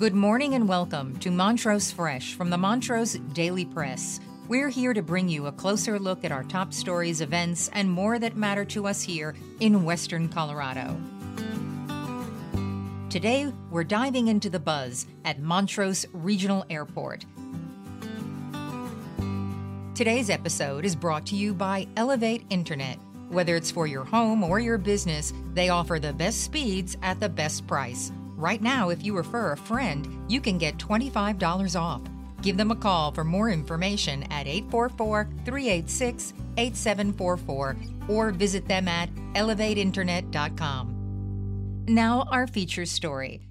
Good morning and welcome to Montrose Fresh from the Montrose Daily Press. We're here to bring you a closer look at our top stories, events, and more that matter to us here in Western Colorado. Today, we're diving into the buzz at Montrose Regional Airport. Today's episode is brought to you by Elevate Internet. Whether it's for your home or your business, they offer the best speeds at the best price. Right now, if you refer a friend, you can get $25 off. Give them a call for more information at 844 386 8744 or visit them at elevateinternet.com. Now, our feature story.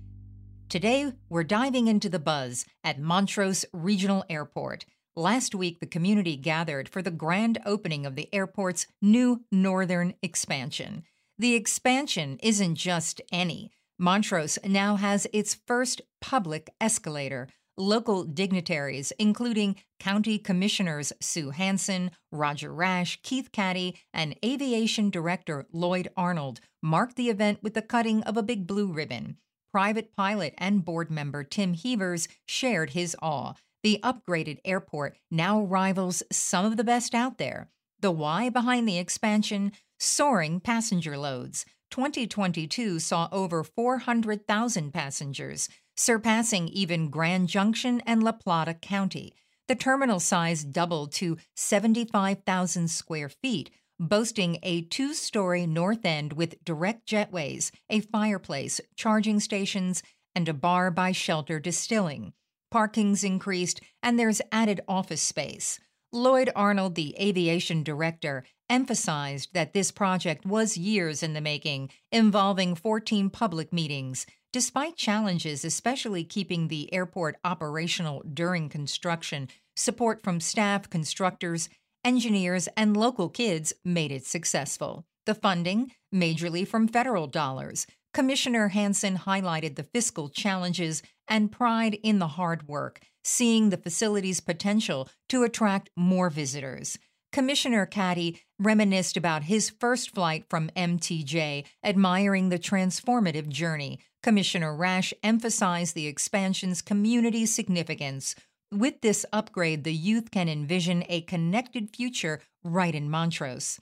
Today, we're diving into the buzz at Montrose Regional Airport. Last week, the community gathered for the grand opening of the airport's new northern expansion. The expansion isn't just any. Montrose now has its first public escalator. Local dignitaries, including County Commissioners Sue Hansen, Roger Rash, Keith Caddy, and Aviation Director Lloyd Arnold, marked the event with the cutting of a big blue ribbon. Private pilot and board member Tim Heavers shared his awe. The upgraded airport now rivals some of the best out there. The why behind the expansion soaring passenger loads. 2022 saw over 400,000 passengers, surpassing even Grand Junction and La Plata County. The terminal size doubled to 75,000 square feet, boasting a two story north end with direct jetways, a fireplace, charging stations, and a bar by Shelter Distilling. Parking's increased, and there's added office space. Lloyd Arnold, the aviation director, emphasized that this project was years in the making, involving 14 public meetings. Despite challenges, especially keeping the airport operational during construction, support from staff, constructors, engineers, and local kids made it successful. The funding, majorly from federal dollars. Commissioner Hansen highlighted the fiscal challenges and pride in the hard work, seeing the facility's potential to attract more visitors. Commissioner Caddy reminisced about his first flight from MTJ, admiring the transformative journey. Commissioner Rash emphasized the expansion's community significance. With this upgrade, the youth can envision a connected future right in Montrose.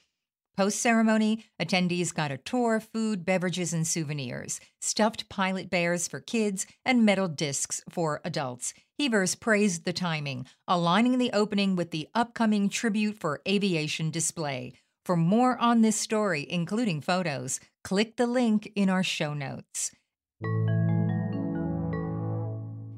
Post ceremony, attendees got a tour, food, beverages, and souvenirs, stuffed pilot bears for kids, and metal discs for adults. Heavers praised the timing, aligning the opening with the upcoming Tribute for Aviation display. For more on this story, including photos, click the link in our show notes.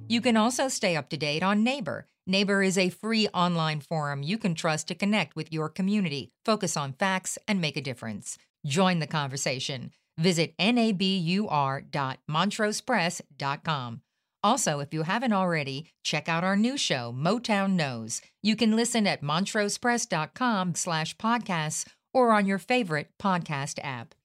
You can also stay up to date on Nabur. Nabur is a free online forum you can trust to connect with your community, focus on facts, and make a difference. Join the conversation. Visit nabur.montrosepress.com. Also, if you haven't already, check out our new show, Motown Knows. You can listen at montrosepress.com slash podcasts or on your favorite podcast app.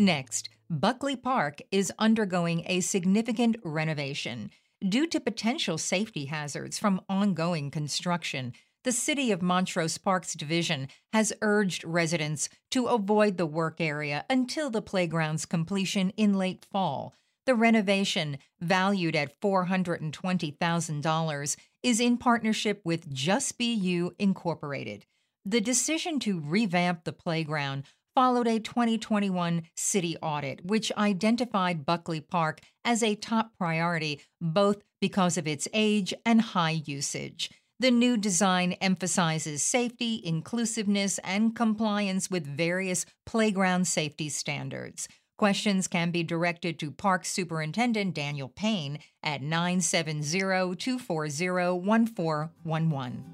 Next, Buckley Park is undergoing a significant renovation. Due to potential safety hazards from ongoing construction, the City of Montrose Parks Division has urged residents to avoid the work area until the playground's completion in late fall. The renovation, valued at $420,000, is in partnership with Just Be You Incorporated. The decision to revamp the playground followed a 2021 city audit, which identified Buckley Park as a top priority both because of its age and high usage. The new design emphasizes safety, inclusiveness, and compliance with various playground safety standards. Questions can be directed to Park Superintendent Daniel Payne at 970 240 1411.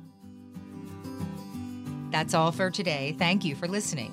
That's all for today. Thank you for listening.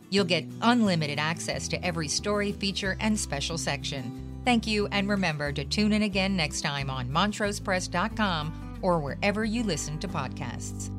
You'll get unlimited access to every story, feature, and special section. Thank you, and remember to tune in again next time on MontrosePress.com or wherever you listen to podcasts.